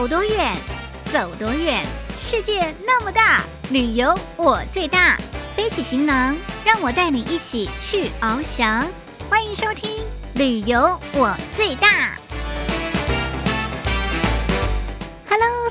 走多远，走多远。世界那么大，旅游我最大。背起行囊，让我带你一起去翱翔。欢迎收听《旅游我最大》。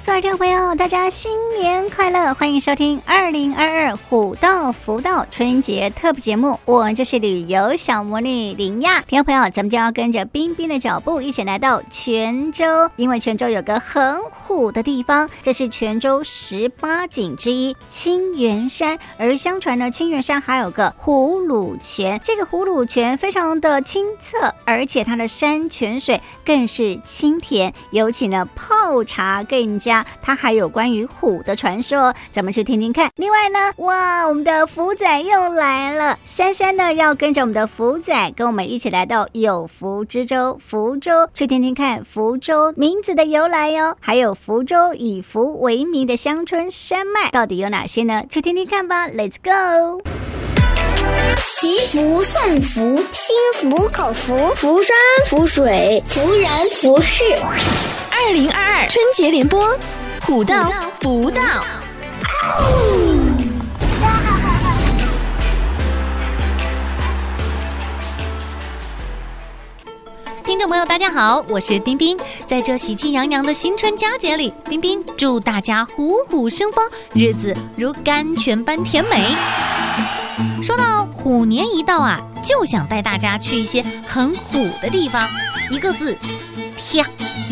所有听众朋友，大家新年快乐！欢迎收听二零二二虎道福道春节特别节目，我就是旅游小魔女林亚。听众朋友，咱们就要跟着冰冰的脚步，一起来到泉州，因为泉州有个很虎的地方，这是泉州十八景之一清源山。而相传呢，清源山还有个葫芦泉，这个葫芦泉非常的清澈，而且它的山泉水更是清甜，尤其呢泡茶。更加，它还有关于虎的传说，咱们去听听看。另外呢，哇，我们的福仔又来了，珊珊呢要跟着我们的福仔，跟我们一起来到有福之州福州，去听听看福州名字的由来哟。还有福州以福为名的乡村山脉到底有哪些呢？去听听看吧，Let's go！祈福送福，心服口服，福山福水，福人福事。二零二二春节联播，虎到不到。听众朋友，大家好，我是冰冰。在这喜气洋洋的新春佳节里，冰冰祝大家虎虎生风，日子如甘泉般甜美。说到虎年一到啊，就想带大家去一些很虎的地方，一个字，跳。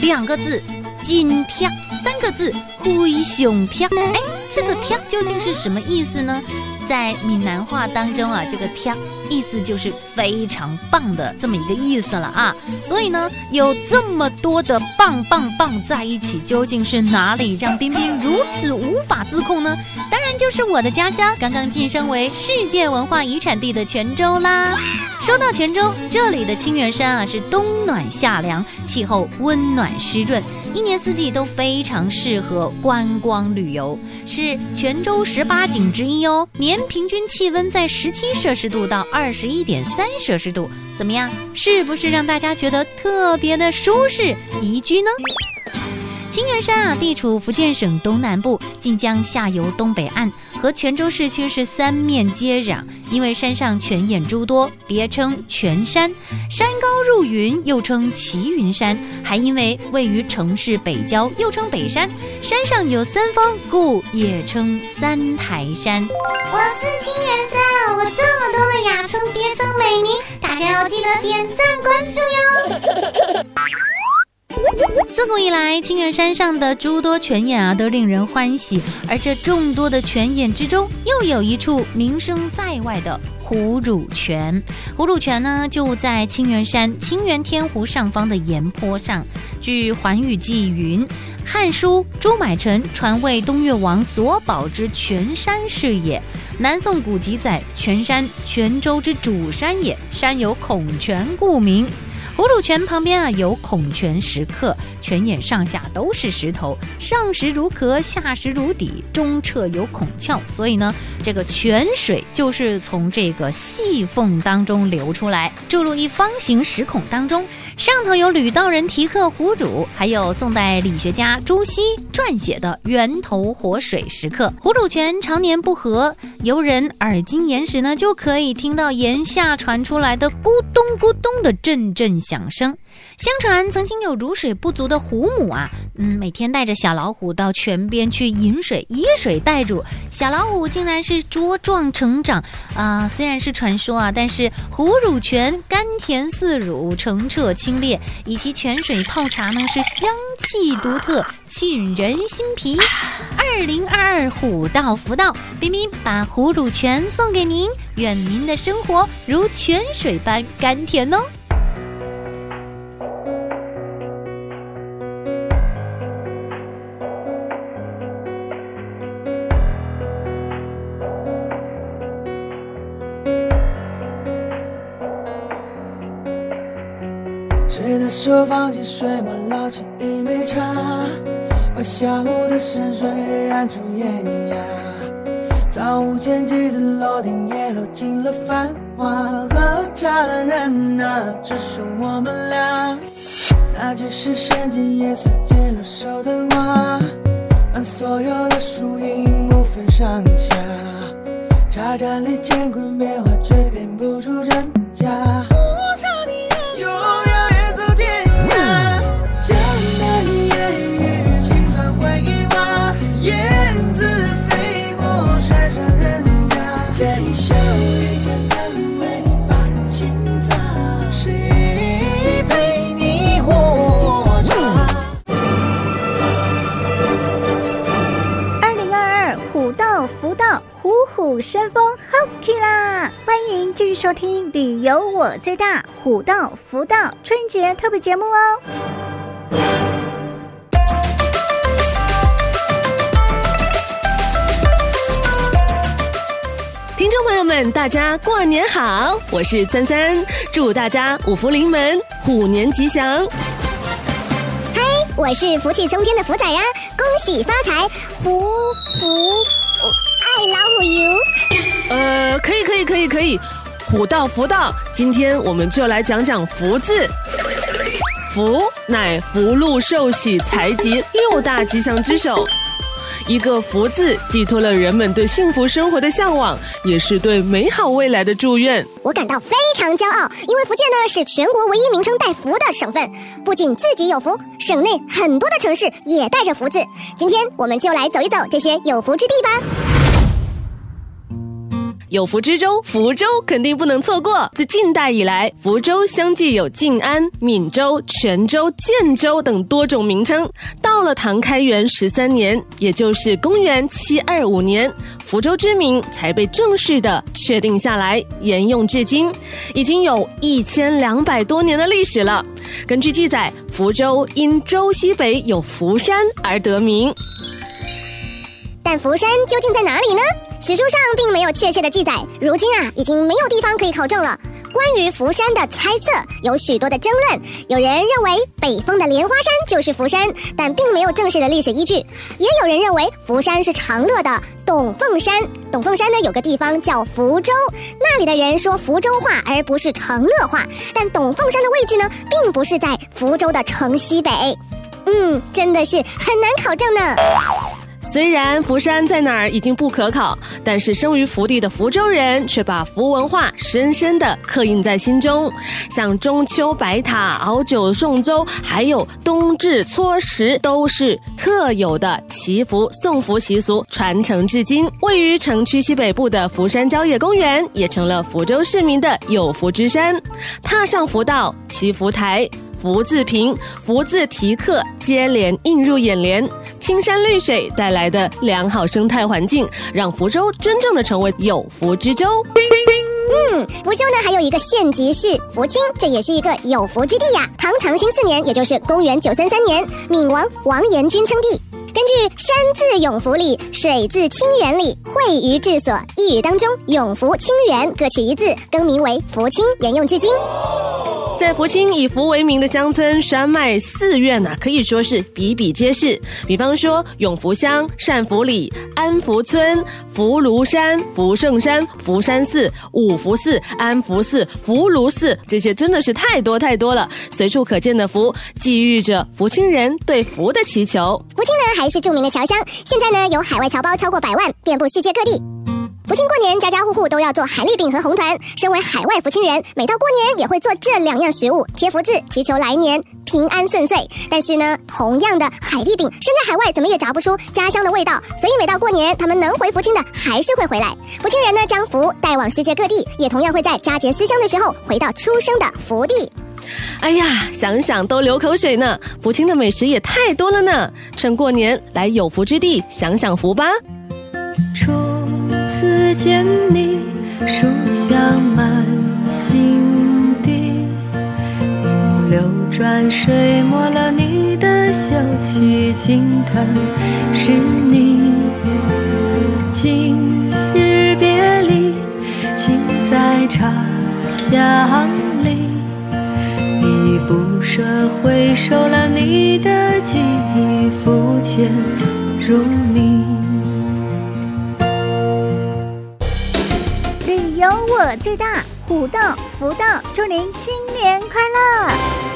两个字，金贴；三个字，灰熊贴。哎，这个挑究竟是什么意思呢？在闽南话当中啊，这个挑意思就是非常棒的这么一个意思了啊。所以呢，有这么多的棒棒棒在一起，究竟是哪里让彬彬如此无法自控呢？当然就是我的家乡，刚刚晋升为世界文化遗产地的泉州啦。说到泉州，这里的清源山啊，是冬暖夏凉，气候温暖湿润，一年四季都非常适合观光旅游，是泉州十八景之一哦。年平均气温在十七摄氏度到二十一点三摄氏度，怎么样？是不是让大家觉得特别的舒适宜居呢？清源山啊，地处福建省东南部，晋江下游东北岸，和泉州市区是三面接壤。因为山上泉眼诸多，别称泉山。山高入云，又称奇云山。还因为位于城市北郊，又称北山。山上有三峰，故也称三台山。我是清源山，我这么多的雅称别称美名，大家要记得点赞关注哟。自古以来，清源山上的诸多泉眼啊，都令人欢喜。而这众多的泉眼之中，又有一处名声在外的虎乳泉。虎乳泉呢，就在清源山清源天湖上方的岩坡上。据《寰宇记》云，《汉书·朱买臣传为东越王所保之泉山是也。南宋古籍载，泉山泉州之主山也，山有孔泉故名。虎乳泉旁边啊，有孔泉石刻，泉眼上下都是石头，上石如壳，下石如底，中侧有孔窍，所以呢，这个泉水就是从这个细缝当中流出来，注入一方形石孔当中，上头有吕道人题刻虎乳，还有宋代理学家朱熹撰写的源头活水石刻。虎乳泉常年不涸，游人耳经岩时呢，就可以听到岩下传出来的咕咚咕咚的阵阵。响声。相传曾经有乳水不足的虎母啊，嗯，每天带着小老虎到泉边去饮水，以水代乳，小老虎竟然是茁壮成长啊，虽然是传说啊，但是虎乳泉甘甜似乳，澄澈清冽，以其泉水泡茶呢是香气独特，沁人心脾。二零二二虎道福道，冰冰把虎乳泉送给您，愿您的生活如泉水般甘甜哦。谁的手放进水墨，捞起一杯茶，把下午的山水染出艳压。早午间几次楼顶也落尽了繁华，喝茶的人啊，只剩我们俩。那句是深浅颜色渐落手的花，让所有的树影不分上下。茶盏里乾坤变化，却辨不出真假。虎生风，好起啦！欢迎继续收听《旅游我最大》虎道福道春节特别节目哦。听众朋友们，大家过年好！我是三三，祝大家五福临门，虎年吉祥。嗨，我是福气冲天的福仔呀，恭喜发财，福福。爱老虎油，呃，可以，可以，可以，可以，虎到福到，今天我们就来讲讲福字。福乃福禄寿喜财吉六大吉祥之首。一个福字，寄托了人们对幸福生活的向往，也是对美好未来的祝愿。我感到非常骄傲，因为福建呢是全国唯一名称带福的省份，不仅自己有福，省内很多的城市也带着福字。今天我们就来走一走这些有福之地吧。有福之州，福州肯定不能错过。自近代以来，福州相继有晋安、闽州、泉州、建州等多种名称。到了唐开元十三年，也就是公元七二五年，福州之名才被正式的确定下来，沿用至今，已经有一千两百多年的历史了。根据记载，福州因州西北有福山而得名。但福山究竟在哪里呢？史书上并没有确切的记载，如今啊，已经没有地方可以考证了。关于福山的猜测有许多的争论，有人认为北峰的莲花山就是福山，但并没有正式的历史依据；也有人认为福山是长乐的董凤山。董凤山呢，有个地方叫福州，那里的人说福州话，而不是长乐话。但董凤山的位置呢，并不是在福州的城西北。嗯，真的是很难考证呢。虽然福山在哪儿已经不可考，但是生于福地的福州人却把福文化深深地刻印在心中。像中秋白塔、熬酒送粥，还有冬至搓食，都是特有的祈福送福习俗，传承至今。位于城区西北部的福山郊野公园，也成了福州市民的有福之山。踏上福道，祈福台。福字屏、福字题刻接连映入眼帘，青山绿水带来的良好生态环境，让福州真正的成为有福之州。嗯，福州呢还有一个县级市福清，这也是一个有福之地呀。唐长兴四年，也就是公元九三三年，闽王王延君称帝，根据“山字永福里，水字清源里，汇于治所”一语当中，永福、清源各取一字，更名为福清，沿用至今。在福清以福为名的乡村山脉寺院呐、可以说是比比皆是。比方说永福乡、善福里、安福村、福庐山、福圣山、福山寺、五福寺、安福寺、福庐寺，这些真的是太多太多了。随处可见的福，寄寓着福清人对福的祈求。福清呢，还是著名的侨乡，现在呢，有海外侨胞超过百万，遍布世界各地。福清过年，家家户户都要做海蛎饼和红团。身为海外福清人，每到过年也会做这两样食物，贴福字，祈求来年平安顺遂。但是呢，同样的海蛎饼，身在海外怎么也找不出家乡的味道，所以每到过年，他们能回福清的还是会回来。福清人呢，将福带往世界各地，也同样会在佳节思乡的时候回到出生的福地。哎呀，想想都流口水呢。福清的美食也太多了呢，趁过年来有福之地享享福吧。次见你，书香满心底，流转水墨了你的秀气，惊叹是你。今日别离，请在茶香里，依不舍回首了你的记忆，浮潜如最大，虎道福到，祝您新年快乐！